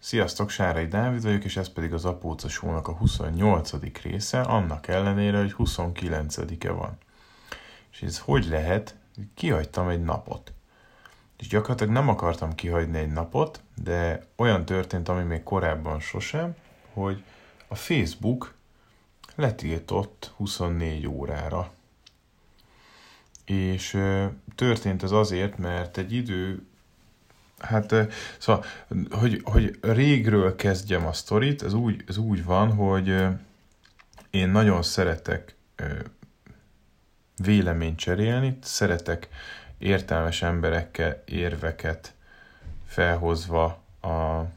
Sziasztok, Sárai Dávid vagyok, és ez pedig az Apóca Show-nak a 28. része, annak ellenére, hogy 29-e van. És ez hogy lehet? Kihagytam egy napot. És gyakorlatilag nem akartam kihagyni egy napot, de olyan történt, ami még korábban sosem, hogy a Facebook letiltott 24 órára. És történt ez azért, mert egy idő Hát, szóval, hogy, hogy régről kezdjem a sztorit, ez úgy, ez úgy van, hogy én nagyon szeretek véleményt cserélni, szeretek értelmes emberekkel érveket felhozva a, a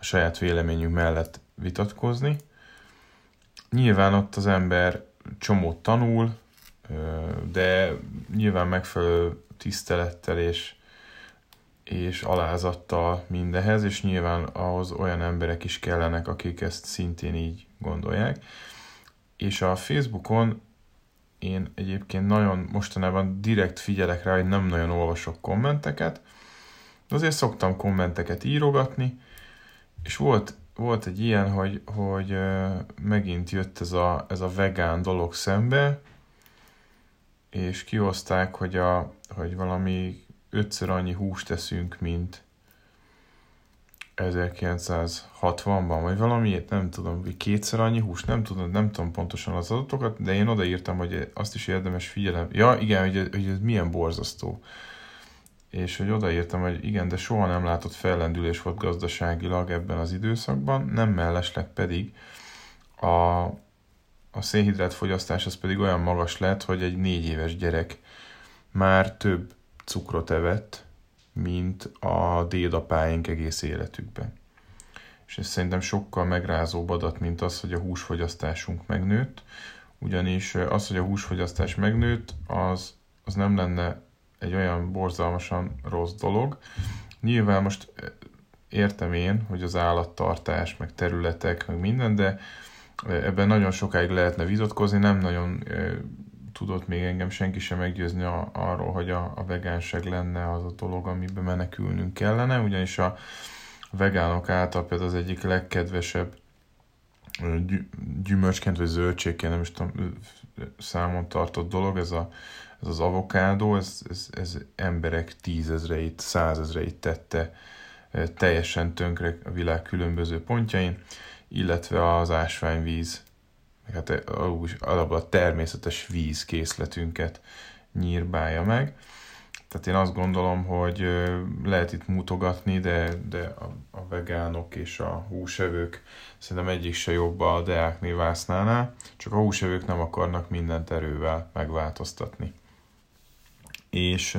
saját véleményünk mellett vitatkozni. Nyilván ott az ember csomót tanul, de nyilván megfelelő tisztelettel és és alázattal mindehez, és nyilván ahhoz olyan emberek is kellenek, akik ezt szintén így gondolják. És a Facebookon én egyébként nagyon mostanában direkt figyelek rá, hogy nem nagyon olvasok kommenteket, de azért szoktam kommenteket írogatni, és volt, volt egy ilyen, hogy, hogy megint jött ez a, ez a vegán dolog szembe, és kihozták, hogy, a, hogy valami ötször annyi húst teszünk, mint 1960-ban, vagy valamiért, nem tudom, vagy kétszer annyi húst, nem tudom, nem tudom pontosan az adatokat, de én odaírtam, hogy azt is érdemes figyelem. Ja, igen, hogy, hogy ez milyen borzasztó. És hogy odaírtam, hogy igen, de soha nem látott fellendülés volt gazdaságilag ebben az időszakban, nem mellesleg pedig a, a szénhidrát fogyasztás az pedig olyan magas lett, hogy egy négy éves gyerek már több cukrot evett, mint a dédapáink egész életükben. És ez szerintem sokkal megrázóbb adat, mint az, hogy a húsfogyasztásunk megnőtt, ugyanis az, hogy a húsfogyasztás megnőtt, az, az nem lenne egy olyan borzalmasan rossz dolog. Nyilván most értem én, hogy az állattartás, meg területek, meg minden, de ebben nagyon sokáig lehetne vitatkozni, nem nagyon tudott még engem senki sem meggyőzni a, arról, hogy a, a vegánság lenne az a dolog, amiben menekülnünk kellene, ugyanis a vegánok által például az egyik legkedvesebb gyümölcsként vagy zöldségként, nem is tudom, számon tartott dolog, ez, a, ez az avokádó, ez, ez, ez emberek tízezreit, százezreit tette teljesen tönkre a világ különböző pontjain, illetve az ásványvíz hát alapból a természetes vízkészletünket nyírbálja meg. Tehát én azt gondolom, hogy lehet itt mutogatni, de, de a, a vegánok és a húsevők szerintem egyik se jobb a deákné vásznánál, csak a húsevők nem akarnak mindent erővel megváltoztatni. És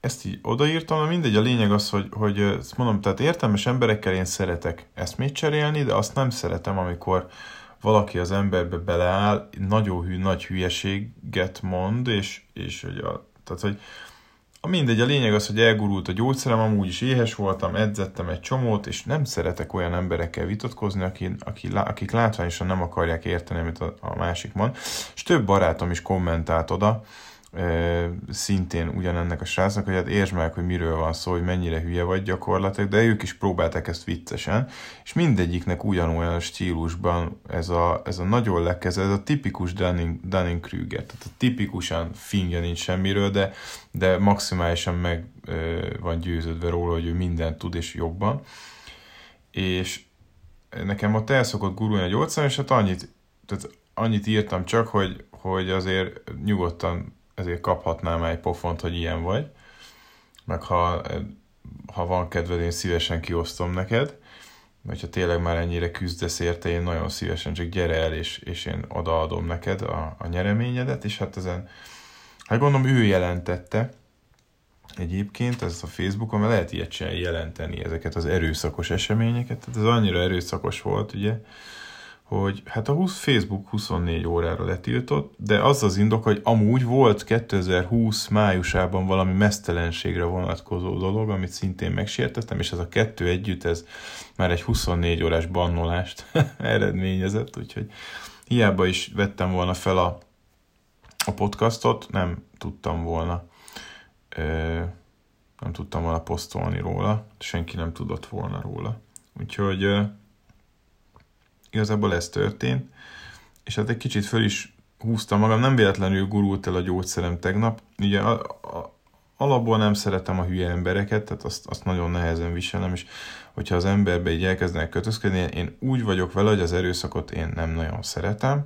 ezt így odaírtam, de mindegy, a lényeg az, hogy, hogy ezt mondom, tehát értelmes emberekkel én szeretek eszmét cserélni, de azt nem szeretem, amikor valaki az emberbe beleáll, nagyon hű, nagy hülyeséget mond, és, és hogy a, tehát, hogy a mindegy, a lényeg az, hogy elgurult a gyógyszerem, amúgy is éhes voltam, edzettem egy csomót, és nem szeretek olyan emberekkel vitatkozni, akik, akik, látványosan nem akarják érteni, amit a, a másik mond. És több barátom is kommentált oda, szintén ugyanennek a srácnak, hogy hát értsd meg, hogy miről van szó, hogy mennyire hülye vagy gyakorlatilag, de ők is próbálták ezt viccesen, és mindegyiknek ugyanolyan stílusban ez a, ez a nagyon lekez, ez a tipikus Dunning, Dunning-Kruger, tehát a tipikusan fingja nincs semmiről, de, de maximálisan meg ö, van győződve róla, hogy ő mindent tud és jobban. És nekem ott el szokott gurulni a gyógyszer, és hát annyit, tehát annyit írtam csak, hogy, hogy azért nyugodtan ezért kaphatnám egy pofont, hogy ilyen vagy. Meg ha, ha van kedved, én szívesen kiosztom neked. Vagy ha tényleg már ennyire küzdesz érte, én nagyon szívesen csak gyere el, és, és én odaadom neked a, a nyereményedet, és hát ezen, hát gondolom ő jelentette, egyébként, ez a Facebookon, mert lehet ilyet sem jelenteni ezeket az erőszakos eseményeket, tehát ez annyira erőszakos volt, ugye, hogy hát a 20, Facebook 24 órára letiltott, de az az indok, hogy amúgy volt 2020 májusában valami mesztelenségre vonatkozó dolog, amit szintén megsértettem, és ez a kettő együtt, ez már egy 24 órás bannolást eredményezett, úgyhogy hiába is vettem volna fel a, a podcastot, nem tudtam volna ö, nem tudtam volna posztolni róla, senki nem tudott volna róla. Úgyhogy igazából ez történt, és hát egy kicsit föl is húztam magam, nem véletlenül gurult el a gyógyszerem tegnap. Ugye a, a, alapból nem szeretem a hülye embereket, tehát azt, azt nagyon nehezen viselem, és hogyha az emberbe így elkezdenek kötözködni, én úgy vagyok vele, hogy az erőszakot én nem nagyon szeretem,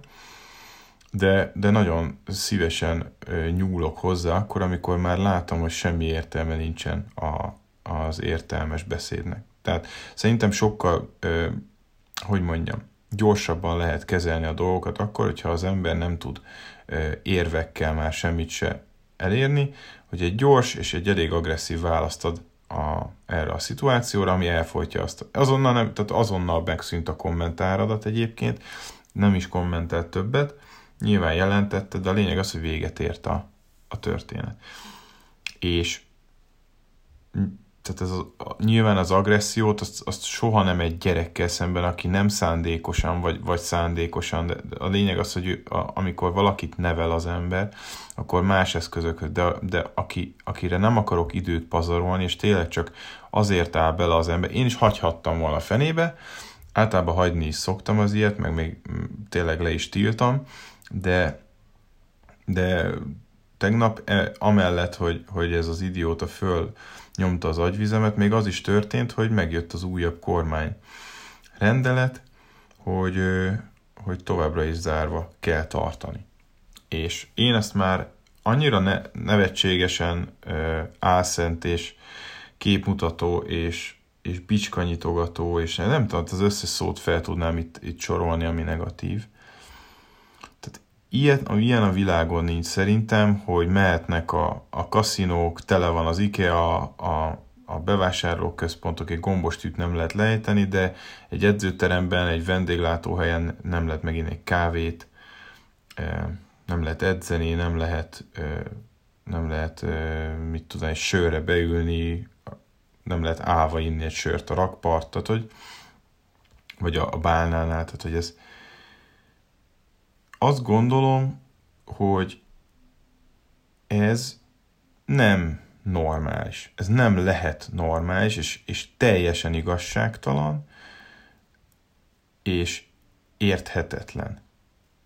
de, de nagyon szívesen nyúlok hozzá akkor, amikor már látom, hogy semmi értelme nincsen a, az értelmes beszédnek. Tehát szerintem sokkal, hogy mondjam, gyorsabban lehet kezelni a dolgokat akkor, hogyha az ember nem tud érvekkel már semmit se elérni, hogy egy gyors és egy elég agresszív választ ad a, erre a szituációra, ami elfolytja azt. Azonnal, nem, tehát azonnal megszűnt a kommentáradat egyébként, nem is kommentelt többet, nyilván jelentette, de a lényeg az, hogy véget ért a, a történet. És tehát ez a, a, nyilván az agressziót, azt, azt soha nem egy gyerekkel szemben, aki nem szándékosan, vagy, vagy szándékosan, de a lényeg az, hogy a, amikor valakit nevel az ember, akkor más eszközök, de, de aki, akire nem akarok időt pazarolni, és tényleg csak azért áll bele az ember, én is hagyhattam volna fenébe, általában hagyni is szoktam az ilyet, meg még tényleg le is tiltam, de, de tegnap e, amellett, hogy, hogy ez az idióta föl nyomta az agyvizemet, még az is történt, hogy megjött az újabb kormány rendelet, hogy, hogy továbbra is zárva kell tartani. És én ezt már annyira ne, nevetségesen álszent és képmutató és, és bicskanyitogató, és nem tudom, az összes szót fel tudnám itt, itt sorolni, ami negatív, Ilyet, ilyen a világon nincs szerintem, hogy mehetnek a, a kaszinók, tele van az IKEA, a, a bevásárlóközpontok, egy gombostűt nem lehet lejteni, de egy edzőteremben, egy vendéglátóhelyen nem lehet megint egy kávét, nem lehet edzeni, nem lehet, nem lehet mit tudom, egy sörre beülni, nem lehet állva inni egy sört a rakpart, tehát hogy, vagy a, a bálnánál, tehát hogy ez, azt gondolom, hogy ez nem normális. Ez nem lehet normális, és, és teljesen igazságtalan, és érthetetlen.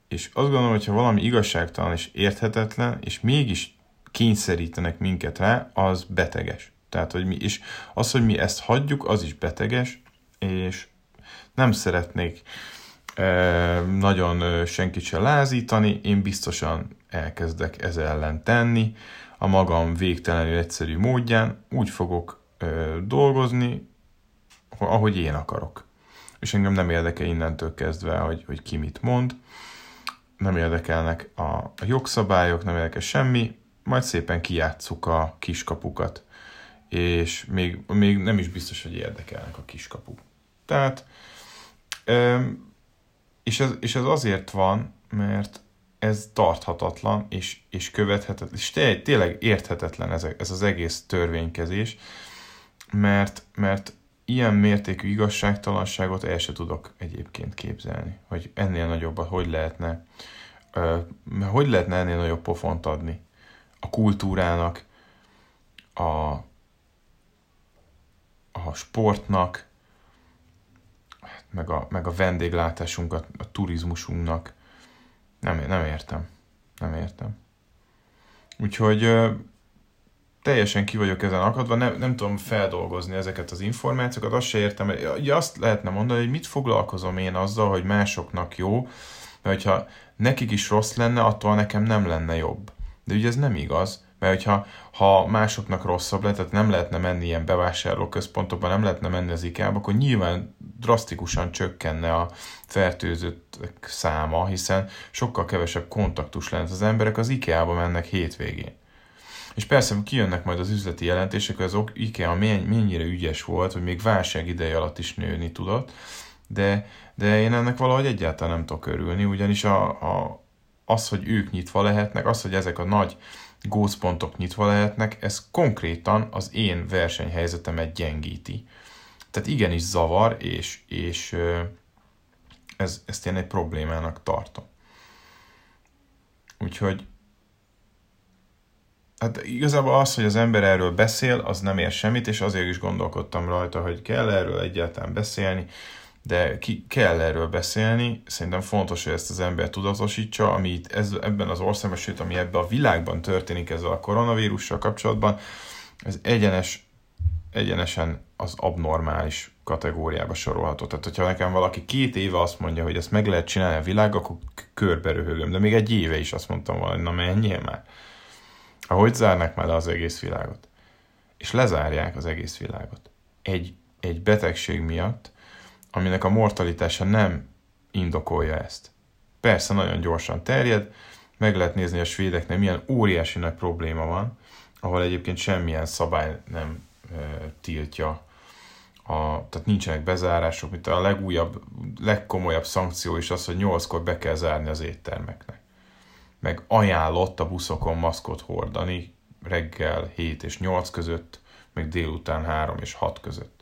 És azt gondolom, hogy ha valami igazságtalan és érthetetlen, és mégis kényszerítenek minket rá, az beteges. Tehát, hogy mi is, az, hogy mi ezt hagyjuk, az is beteges, és nem szeretnék nagyon senkit se lázítani, én biztosan elkezdek ez ellen tenni, a magam végtelenül egyszerű módján, úgy fogok dolgozni, ahogy én akarok. És engem nem érdekel innentől kezdve, hogy, hogy ki mit mond, nem érdekelnek a, a jogszabályok, nem érdekel semmi, majd szépen kijátszuk a kiskapukat, és még, még nem is biztos, hogy érdekelnek a kiskapuk. Tehát és ez, és ez azért van, mert ez tarthatatlan, és, és követhetetlen, és té- tényleg érthetetlen ez, ez az egész törvénykezés, mert, mert ilyen mértékű igazságtalanságot el se tudok egyébként képzelni, hogy ennél nagyobbat hogy lehetne, uh, hogy lehetne ennél nagyobb pofont adni a kultúrának, a, a sportnak, meg a, meg a vendéglátásunkat, a turizmusunknak. Nem, nem értem. Nem értem. Úgyhogy ö, teljesen ki vagyok ezen akadva, nem, nem tudom feldolgozni ezeket az információkat, azt se értem, hogy azt lehetne mondani, hogy mit foglalkozom én azzal, hogy másoknak jó, mert hogyha nekik is rossz lenne, attól nekem nem lenne jobb. De ugye ez nem igaz, mert hogyha ha másoknak rosszabb lett, tehát nem lehetne menni ilyen bevásárlóközpontokba, nem lehetne menni az IKEA-ba, akkor nyilván drasztikusan csökkenne a fertőzöttek száma, hiszen sokkal kevesebb kontaktus lenne. Az emberek az IKEA-ba mennek hétvégén. És persze kijönnek majd az üzleti jelentések, hogy az IKEA mennyire ügyes volt, hogy még válság ideje alatt is nőni tudott, de, de én ennek valahogy egyáltalán nem tudok örülni, ugyanis a, a, az, hogy ők nyitva lehetnek, az, hogy ezek a nagy gócpontok nyitva lehetnek, ez konkrétan az én versenyhelyzetemet gyengíti. Tehát igenis zavar, és, és ez, ezt én egy problémának tartom. Úgyhogy hát igazából az, hogy az ember erről beszél, az nem ér semmit, és azért is gondolkodtam rajta, hogy kell erről egyáltalán beszélni, de ki kell erről beszélni. Szerintem fontos, hogy ezt az ember tudatosítsa, ami itt ez, ebben az országban, sőt, ami ebben a világban történik ezzel a koronavírussal kapcsolatban, ez egyenes, egyenesen az abnormális kategóriába sorolható. Tehát, hogyha nekem valaki két éve azt mondja, hogy ezt meg lehet csinálni a világ, akkor körbe. De még egy éve is azt mondtam volna, hogy na menjél már. Ahogy zárnak már le az egész világot. És lezárják az egész világot. Egy, egy betegség miatt, aminek a mortalitása nem indokolja ezt. Persze nagyon gyorsan terjed, meg lehet nézni a svédeknek milyen óriási nagy probléma van, ahol egyébként semmilyen szabály nem e, tiltja, a, tehát nincsenek bezárások, mint a legújabb, legkomolyabb szankció is az, hogy nyolckor be kell zárni az éttermeknek. Meg ajánlott a buszokon maszkot hordani reggel 7 és 8 között, meg délután 3 és 6 között.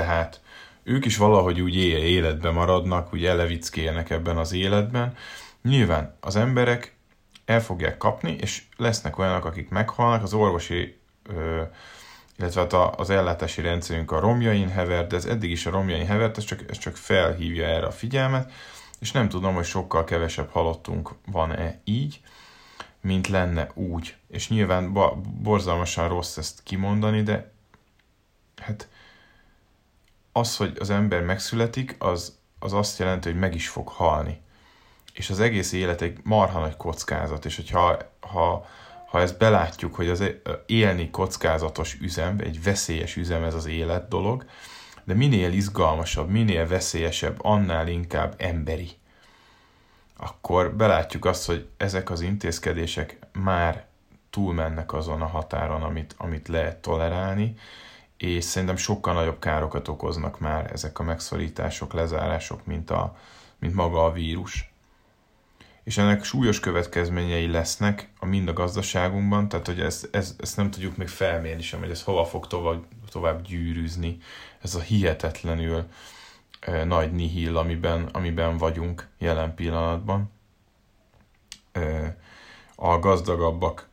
Tehát ők is valahogy úgy életben maradnak, úgy elevickélnek ebben az életben. Nyilván az emberek el fogják kapni, és lesznek olyanok, akik meghalnak, az orvosi, ö, illetve hát az ellátási rendszerünk a romjain hevert, de ez eddig is a romjain hevert, ez csak, ez csak felhívja erre a figyelmet, és nem tudom, hogy sokkal kevesebb halottunk van-e így, mint lenne úgy. És nyilván borzalmasan rossz ezt kimondani, de hát az, hogy az ember megszületik, az, az azt jelenti, hogy meg is fog halni. És az egész élet egy marha nagy kockázat, és hogyha ha, ha ezt belátjuk, hogy az élni kockázatos üzem, egy veszélyes üzem ez az élet dolog, de minél izgalmasabb, minél veszélyesebb, annál inkább emberi. Akkor belátjuk azt, hogy ezek az intézkedések már túlmennek azon a határon, amit, amit lehet tolerálni, és szerintem sokkal nagyobb károkat okoznak már ezek a megszorítások, lezárások, mint, a, mint maga a vírus. És ennek súlyos következményei lesznek a mind a gazdaságunkban, tehát hogy ezt, ezt, ezt nem tudjuk még felmérni sem, hogy ez hova fog tovább, tovább gyűrűzni, ez a hihetetlenül e, nagy nihil, amiben, amiben vagyunk jelen pillanatban. E, a gazdagabbak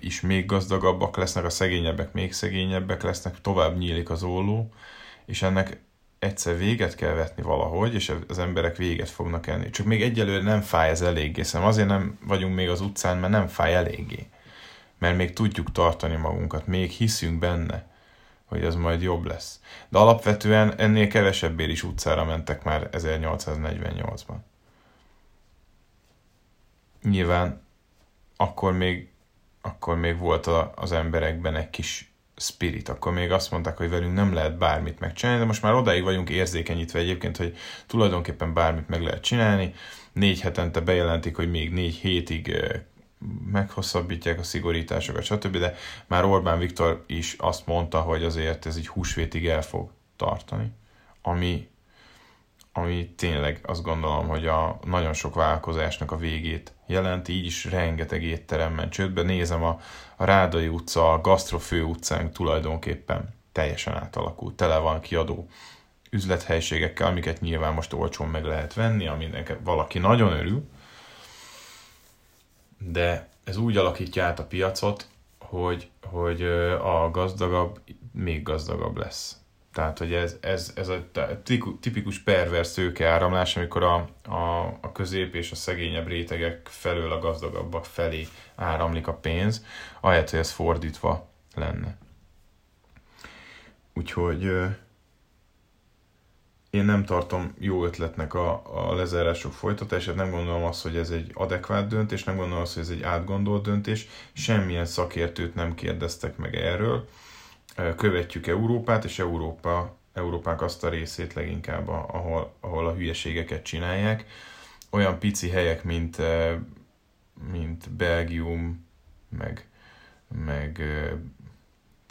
is még gazdagabbak lesznek, a szegényebbek még szegényebbek lesznek, tovább nyílik az olló, és ennek egyszer véget kell vetni valahogy, és az emberek véget fognak enni. Csak még egyelőre nem fáj ez eléggé, szerintem azért nem vagyunk még az utcán, mert nem fáj eléggé. Mert még tudjuk tartani magunkat, még hiszünk benne, hogy ez majd jobb lesz. De alapvetően ennél kevesebbé is utcára mentek már 1848-ban. Nyilván akkor még akkor még volt a, az emberekben egy kis spirit, akkor még azt mondták, hogy velünk nem lehet bármit megcsinálni, de most már odáig vagyunk érzékenyítve egyébként, hogy tulajdonképpen bármit meg lehet csinálni. Négy hetente bejelentik, hogy még négy hétig meghosszabbítják a szigorításokat, stb., de már Orbán Viktor is azt mondta, hogy azért ez így húsvétig el fog tartani, ami ami tényleg azt gondolom, hogy a nagyon sok vállalkozásnak a végét jelenti, így is rengeteg étterem ment csődbe. Nézem a, a Rádai utca, a Gasztrofő utcánk tulajdonképpen teljesen átalakult, tele van kiadó üzlethelységekkel, amiket nyilván most olcsón meg lehet venni, aminek valaki nagyon örül, de ez úgy alakítja át a piacot, hogy, hogy a gazdagabb még gazdagabb lesz. Tehát, hogy ez, ez, ez a tipikus pervers szőke áramlás, amikor a, a, a közép és a szegényebb rétegek felől a gazdagabbak felé áramlik a pénz, ahelyett, hogy ez fordítva lenne. Úgyhogy én nem tartom jó ötletnek a, a lezárások folytatását, nem gondolom azt, hogy ez egy adekvát döntés, nem gondolom azt, hogy ez egy átgondolt döntés, semmilyen szakértőt nem kérdeztek meg erről követjük Európát, és Európa, Európák azt a részét leginkább, ahol, ahol a hülyeségeket csinálják. Olyan pici helyek, mint, mint Belgium, meg, meg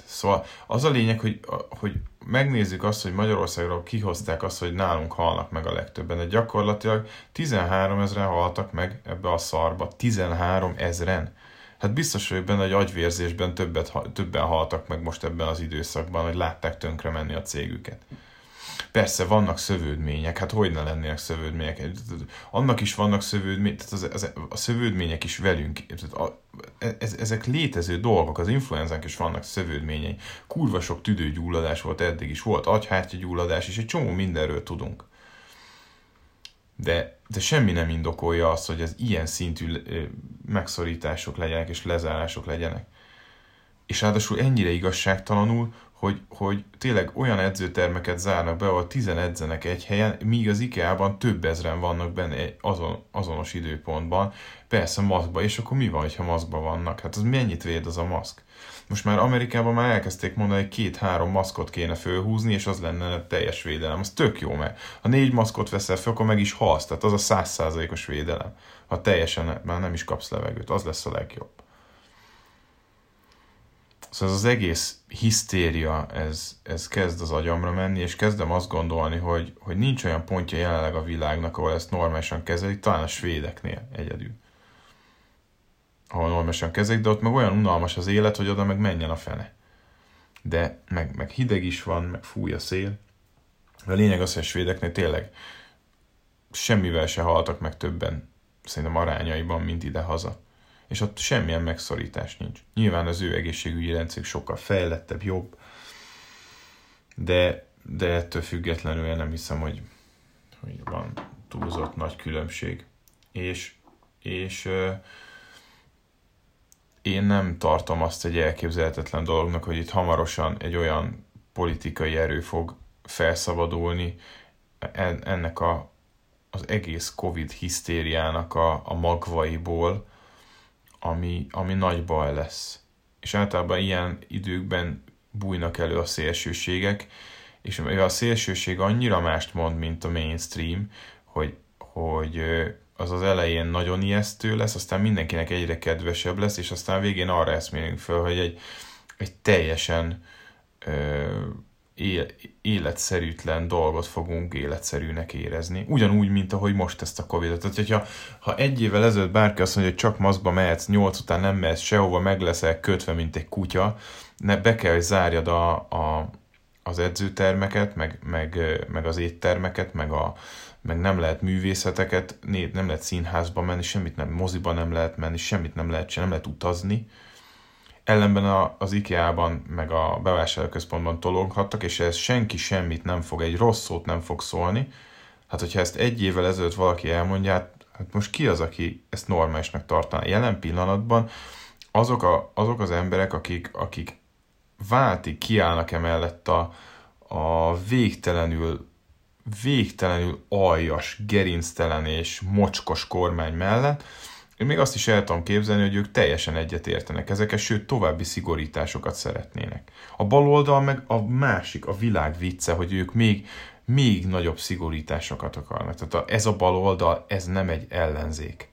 Szóval az a lényeg, hogy, hogy megnézzük azt, hogy Magyarországról kihozták azt, hogy nálunk halnak meg a legtöbben, de gyakorlatilag 13 ezeren haltak meg ebbe a szarba. 13 ezeren hát biztos vagyok benne, hogy agyvérzésben többet, többen haltak meg most ebben az időszakban, hogy látták tönkre menni a cégüket. Persze vannak szövődmények, hát hogy ne lennének szövődmények? Annak is vannak szövődmények, tehát az, az, a szövődmények is velünk, a, ez, ezek létező dolgok, az influenzánk is vannak szövődményei. Kurva sok tüdőgyulladás volt eddig is, volt agyhártya gyulladás, és egy csomó mindenről tudunk. De, de semmi nem indokolja azt, hogy ez ilyen szintű megszorítások legyenek és lezárások legyenek. És ráadásul ennyire igazságtalanul, hogy, hogy tényleg olyan edzőtermeket zárnak be, ahol tizen edzenek egy helyen, míg az IKEA-ban több ezren vannak benne azon, azonos időpontban, persze maszkba, és akkor mi van, ha maszkba vannak? Hát az mennyit véd az a maszk? Most már Amerikában már elkezdték mondani, hogy két-három maszkot kéne fölhúzni, és az lenne teljes védelem. Az tök jó, mert ha négy maszkot veszel fel, akkor meg is halsz, tehát az a százszázalékos védelem. Ha teljesen már nem is kapsz levegőt, az lesz a legjobb. Szóval ez az egész hisztéria, ez, ez kezd az agyamra menni, és kezdem azt gondolni, hogy, hogy nincs olyan pontja jelenleg a világnak, ahol ezt normálisan kezelik, talán a svédeknél egyedül. Ahol normálisan kezelik, de ott meg olyan unalmas az élet, hogy oda meg menjen a fene. De meg, meg hideg is van, meg fúj a szél. De a lényeg az, hogy a svédeknél tényleg semmivel se haltak meg többen, szerintem arányaiban, mint ide-haza és ott semmilyen megszorítás nincs. Nyilván az ő egészségügyi rendszerük sokkal fejlettebb, jobb, de, de ettől függetlenül én nem hiszem, hogy, hogy van túlzott nagy különbség. És, és én nem tartom azt egy elképzelhetetlen dolognak, hogy itt hamarosan egy olyan politikai erő fog felszabadulni ennek a, az egész Covid hisztériának a, a magvaiból, ami, ami nagy baj lesz. És általában ilyen időkben bújnak elő a szélsőségek, és a szélsőség annyira mást mond, mint a mainstream, hogy, hogy az az elején nagyon ijesztő lesz, aztán mindenkinek egyre kedvesebb lesz, és aztán végén arra eszmélünk föl, hogy egy, egy teljesen ö, életszerűtlen dolgot fogunk életszerűnek érezni. Ugyanúgy, mint ahogy most ezt a Covid-ot. Tehát, hogyha ha egy évvel ezelőtt bárki azt mondja, hogy csak maszkba mehetsz, nyolc után nem mehetsz sehova, meg leszel kötve, mint egy kutya, ne, be kell, hogy zárjad a, a, az edzőtermeket, meg, meg, meg az éttermeket, meg, a, meg nem lehet művészeteket, nem lehet színházba menni, semmit nem, moziba nem lehet menni, semmit nem lehet csinálni, nem lehet utazni ellenben a, az IKEA-ban, meg a bevásárlóközpontban tologhattak, és ez senki semmit nem fog, egy rossz szót nem fog szólni. Hát, hogyha ezt egy évvel ezelőtt valaki elmondja, hát, hát most ki az, aki ezt normálisnak tartaná? Jelen pillanatban azok, a, azok az emberek, akik, akik válti kiállnak emellett a, a végtelenül végtelenül aljas, gerinctelen és mocskos kormány mellett, én még azt is el tudom képzelni, hogy ők teljesen egyet értenek ezeket, sőt további szigorításokat szeretnének. A baloldal meg a másik, a világ vicce, hogy ők még, még nagyobb szigorításokat akarnak. Tehát ez a baloldal, ez nem egy ellenzék.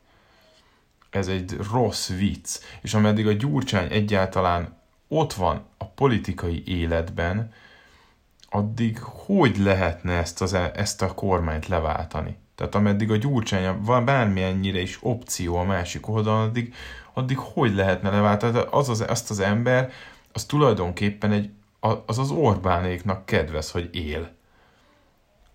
Ez egy rossz vicc. És ameddig a Gyurcsány egyáltalán ott van a politikai életben, addig hogy lehetne ezt, az, e- ezt a kormányt leváltani? Tehát ameddig a gyurcsány van bármilyennyire is opció a másik oldalon, addig, addig hogy lehetne leváltani? Tehát az, az, azt az ember, az tulajdonképpen egy, az az Orbánéknak kedvez, hogy él.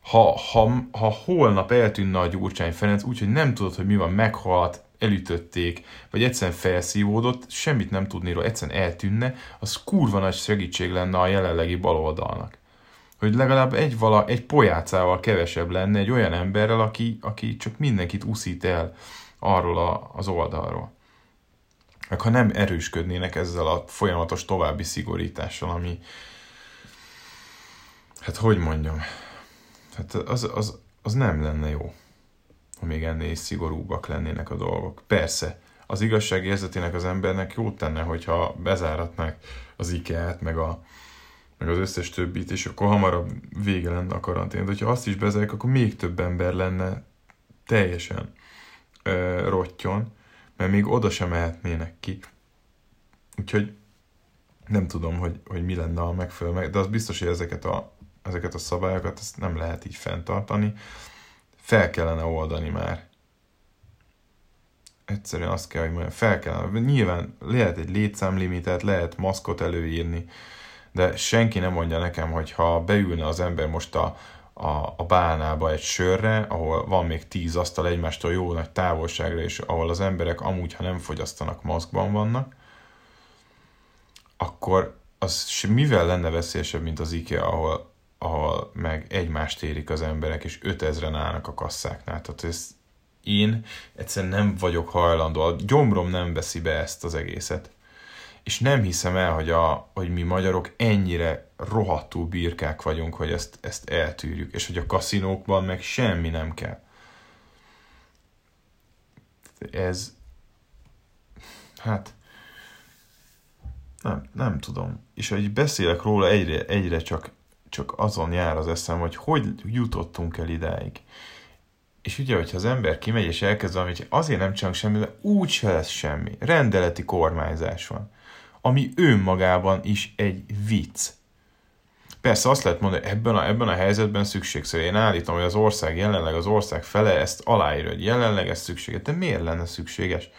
Ha, ha, ha holnap eltűnne a Gyurcsány Ferenc, úgyhogy nem tudod, hogy mi van, meghalt, elütötték, vagy egyszerűen felszívódott, semmit nem tudni róla, egyszerűen eltűnne, az kurva nagy segítség lenne a jelenlegi baloldalnak hogy legalább egy, vala, egy pojácával kevesebb lenne egy olyan emberrel, aki, aki csak mindenkit uszít el arról a, az oldalról. Meg ha nem erősködnének ezzel a folyamatos további szigorítással, ami, hát hogy mondjam, hát az, az, az nem lenne jó, ha még ennél is szigorúbbak lennének a dolgok. Persze, az igazság érzetének az embernek jót tenne, hogyha bezáratnák az IKEA-t, meg a, meg az összes többit, és akkor hamarabb vége lenne a karantén. De ha azt is bezárják, akkor még több ember lenne teljesen ö, rottyon, mert még oda sem mehetnének ki. Úgyhogy nem tudom, hogy, hogy mi lenne a megfelelő, de az biztos, hogy ezeket a, ezeket a szabályokat ezt nem lehet így fenntartani. Fel kellene oldani már. Egyszerűen azt kell, hogy mondjam, fel kellene. Nyilván lehet egy létszámlimitet, lehet maszkot előírni, de senki nem mondja nekem, hogy ha beülne az ember most a, a, a bálnába egy sörre, ahol van még tíz asztal egymástól jó nagy távolságra, és ahol az emberek amúgy, ha nem fogyasztanak, maszkban vannak, akkor az mivel lenne veszélyesebb, mint az IKEA, ahol, ahol meg egymást érik az emberek, és 5000-en állnak a kasszáknál. Tehát ez, én egyszerűen nem vagyok hajlandó, a gyomrom nem veszi be ezt az egészet. És nem hiszem el, hogy, a, hogy mi magyarok ennyire rohadtul birkák vagyunk, hogy ezt, ezt eltűrjük, és hogy a kaszinókban meg semmi nem kell. Ez, hát, nem, nem tudom. És hogy beszélek róla, egyre, egyre csak, csak azon jár az eszem, hogy hogy jutottunk el idáig. És ugye, hogyha az ember kimegy és elkezd valamit, azért nem csinálunk semmi, de úgy se lesz semmi. Rendeleti kormányzás van. Ami önmagában is egy vicc. Persze azt lehet mondani, ebben a, ebben a helyzetben szükségszerű. Én állítom, hogy az ország jelenleg, az ország fele ezt aláírja, hogy jelenleg ez szükséges. De miért lenne szükséges?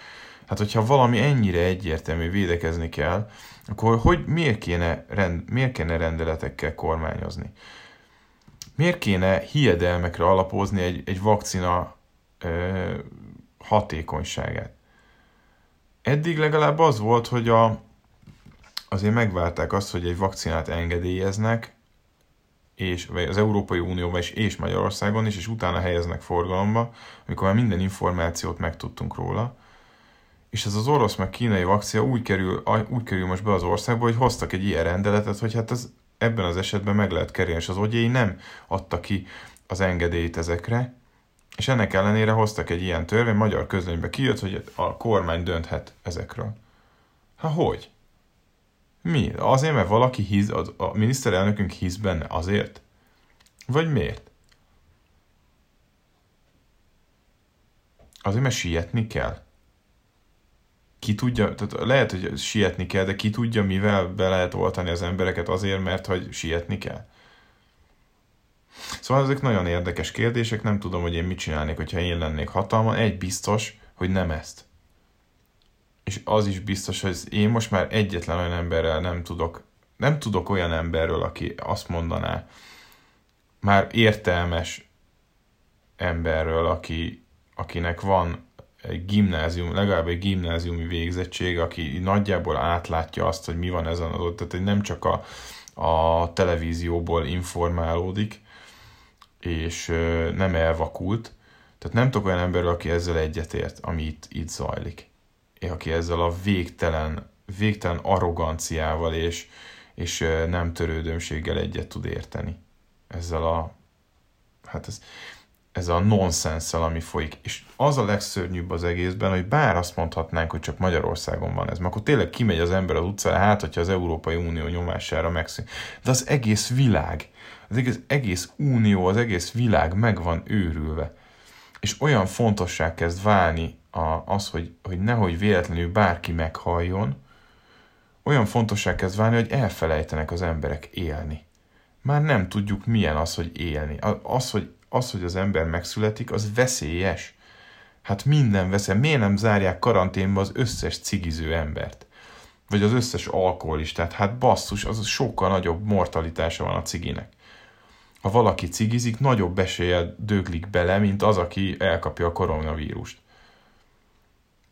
Hát, hogyha valami ennyire egyértelmű védekezni kell, akkor hogy miért kéne, rend, miért kéne rendeletekkel kormányozni? Miért kéne hiedelmekre alapozni egy, egy vakcina ö, hatékonyságát? Eddig legalább az volt, hogy a, azért megvárták azt, hogy egy vakcinát engedélyeznek, és, vagy az Európai Unióban is, és Magyarországon is, és utána helyeznek forgalomba, amikor már minden információt megtudtunk róla és ez az orosz meg kínai vakcia úgy kerül, úgy kerül most be az országba, hogy hoztak egy ilyen rendeletet, hogy hát ez ebben az esetben meg lehet kerülni, és az ogyéi nem adta ki az engedélyt ezekre, és ennek ellenére hoztak egy ilyen törvény, magyar közlönybe kijött, hogy a kormány dönthet ezekről. Hát hogy? Mi? Azért, mert valaki hisz, a, a miniszterelnökünk hisz benne, azért? Vagy miért? Azért, mert sietni kell ki tudja, tehát lehet, hogy sietni kell, de ki tudja, mivel be lehet oltani az embereket azért, mert hogy sietni kell. Szóval ezek nagyon érdekes kérdések, nem tudom, hogy én mit csinálnék, hogyha én lennék hatalma. Egy biztos, hogy nem ezt. És az is biztos, hogy én most már egyetlen olyan emberrel nem tudok, nem tudok olyan emberről, aki azt mondaná, már értelmes emberről, aki, akinek van egy gimnázium, legalább egy gimnáziumi végzettség, aki nagyjából átlátja azt, hogy mi van ezen az ott, tehát nem csak a, a televízióból informálódik, és nem elvakult. Tehát nem tudok olyan emberről, aki ezzel egyetért, ami itt, itt zajlik. Aki ezzel a végtelen, végtelen arroganciával és, és nem törődömséggel egyet tud érteni. Ezzel a, hát ez, ez a nonsenszel, ami folyik. És az a legszörnyűbb az egészben, hogy bár azt mondhatnánk, hogy csak Magyarországon van ez, mert akkor tényleg kimegy az ember az utcára, hát, hogyha az Európai Unió nyomására megszűnik. De az egész világ, az egész, egész unió, az egész világ meg van őrülve. És olyan fontossá kezd válni a, az, hogy, hogy nehogy véletlenül bárki meghalljon, olyan fontossá kezd válni, hogy elfelejtenek az emberek élni. Már nem tudjuk, milyen az, hogy élni. Az, hogy az, hogy az ember megszületik, az veszélyes. Hát minden veszély. Miért nem zárják karanténba az összes cigiző embert? Vagy az összes alkoholistát? Hát basszus, az sokkal nagyobb mortalitása van a ciginek. Ha valaki cigizik, nagyobb eséllyel döglik bele, mint az, aki elkapja a koronavírust.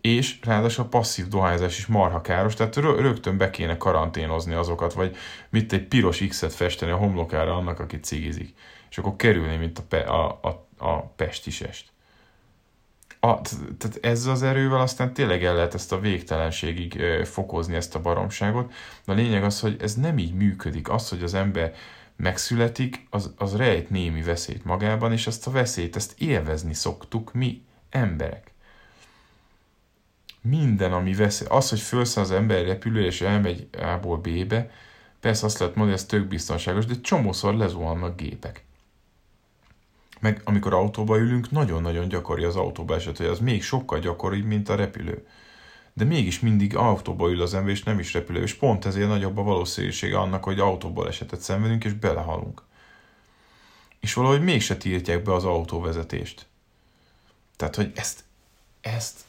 És ráadásul a passzív dohányzás is marha káros, tehát rögtön be kéne karanténozni azokat, vagy mit egy piros X-et festeni a homlokára annak, aki cigizik és akkor kerülni, mint a, pe, a, a, a pestisest. A, tehát ezzel az erővel aztán tényleg el lehet ezt a végtelenségig fokozni ezt a baromságot, de a lényeg az, hogy ez nem így működik. Az, hogy az ember megszületik, az, az rejt némi veszélyt magában, és ezt a veszélyt, ezt élvezni szoktuk mi, emberek. Minden, ami veszély, az, hogy felszáll az ember repülő és elmegy A-ból B-be, persze azt lehet mondani, ez tök biztonságos, de csomószor lezuhannak gépek. Meg amikor autóba ülünk, nagyon-nagyon gyakori az autóba eset, hogy az még sokkal gyakoribb, mint a repülő. De mégis mindig autóba ül az ember, és nem is repülő, és pont ezért nagyobb a valószínűsége annak, hogy autóból esetet szenvedünk, és belehalunk. És valahogy mégse tiltják be az autóvezetést. Tehát, hogy ezt, ezt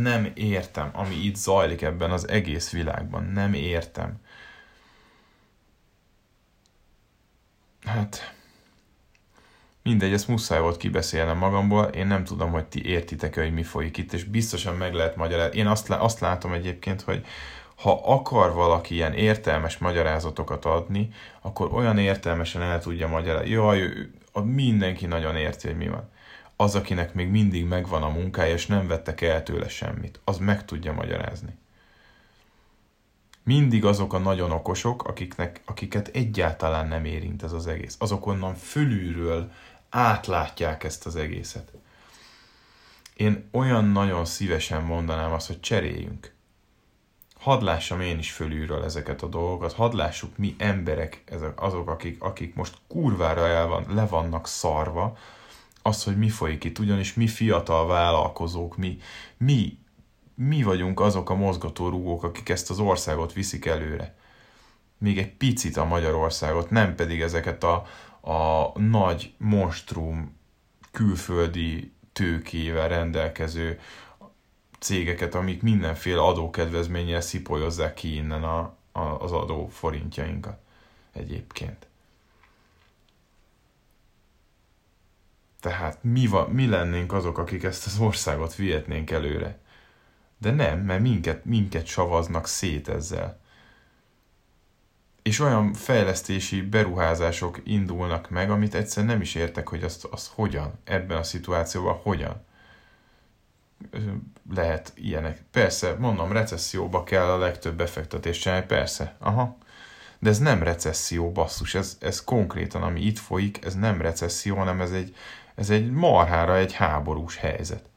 nem értem, ami itt zajlik ebben az egész világban. Nem értem. Mindegy, ezt muszáj volt kibeszélnem magamból, én nem tudom, hogy ti értitek hogy mi folyik itt, és biztosan meg lehet magyarázni. Én azt, azt látom egyébként, hogy ha akar valaki ilyen értelmes magyarázatokat adni, akkor olyan értelmesen el tudja magyarázni. Jaj, mindenki nagyon érti, hogy mi van. Az, akinek még mindig megvan a munkája, és nem vettek el tőle semmit, az meg tudja magyarázni. Mindig azok a nagyon okosok, akiknek, akiket egyáltalán nem érint ez az egész. Azok onnan fölülről átlátják ezt az egészet. Én olyan nagyon szívesen mondanám azt, hogy cseréljünk. Hadd lássam én is fölülről ezeket a dolgokat, hadd lássuk mi emberek, ezek, azok, akik, akik most kurvára el van, le vannak szarva, az, hogy mi folyik itt, ugyanis mi fiatal vállalkozók, mi, mi, mi vagyunk azok a mozgatórugók, akik ezt az országot viszik előre. Még egy picit a Magyarországot, nem pedig ezeket a, a nagy monstrum külföldi tőkével rendelkező cégeket, amik mindenféle adókedvezménnyel szipolyozzák ki innen a, a, az adó forintjainkat egyébként. Tehát mi, va, mi lennénk azok, akik ezt az országot vihetnénk előre. De nem, mert minket, minket savaznak szét ezzel és olyan fejlesztési beruházások indulnak meg, amit egyszerűen nem is értek, hogy azt, azt hogyan, ebben a szituációban hogyan lehet ilyenek. Persze, mondom, recesszióba kell a legtöbb befektetést csinálni, persze, aha. De ez nem recesszió, basszus, ez, ez konkrétan, ami itt folyik, ez nem recesszió, hanem ez egy, ez egy marhára egy háborús helyzet.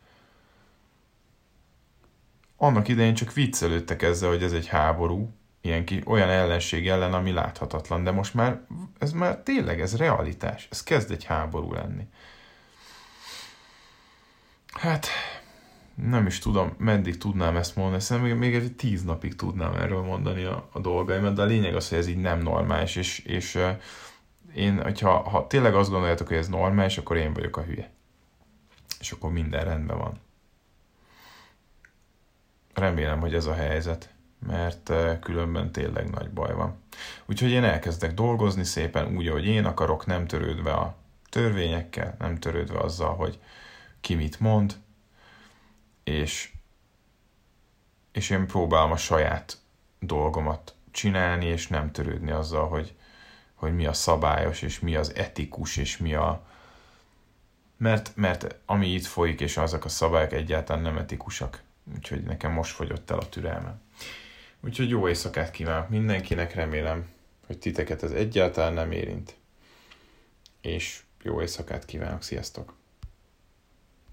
Annak idején csak viccelődtek ezzel, hogy ez egy háború, ilyen ki, olyan ellenség ellen, ami láthatatlan, de most már ez már tényleg, ez realitás. Ez kezd egy háború lenni. Hát, nem is tudom, meddig tudnám ezt mondani, szerintem még, még egy tíz napig tudnám erről mondani a, a dolgaimat, de a lényeg az, hogy ez így nem normális, és, és én, hogyha ha tényleg azt gondoljátok, hogy ez normális, akkor én vagyok a hülye. És akkor minden rendben van. Remélem, hogy ez a helyzet mert eh, különben tényleg nagy baj van. Úgyhogy én elkezdek dolgozni szépen úgy, ahogy én akarok, nem törődve a törvényekkel, nem törődve azzal, hogy ki mit mond, és, és én próbálom a saját dolgomat csinálni, és nem törődni azzal, hogy, hogy mi a szabályos, és mi az etikus, és mi a... Mert, mert ami itt folyik, és azok a szabályok egyáltalán nem etikusak. Úgyhogy nekem most fogyott el a türelmem. Úgyhogy jó éjszakát kívánok mindenkinek, remélem, hogy titeket ez egyáltalán nem érint. És jó éjszakát kívánok, sziasztok!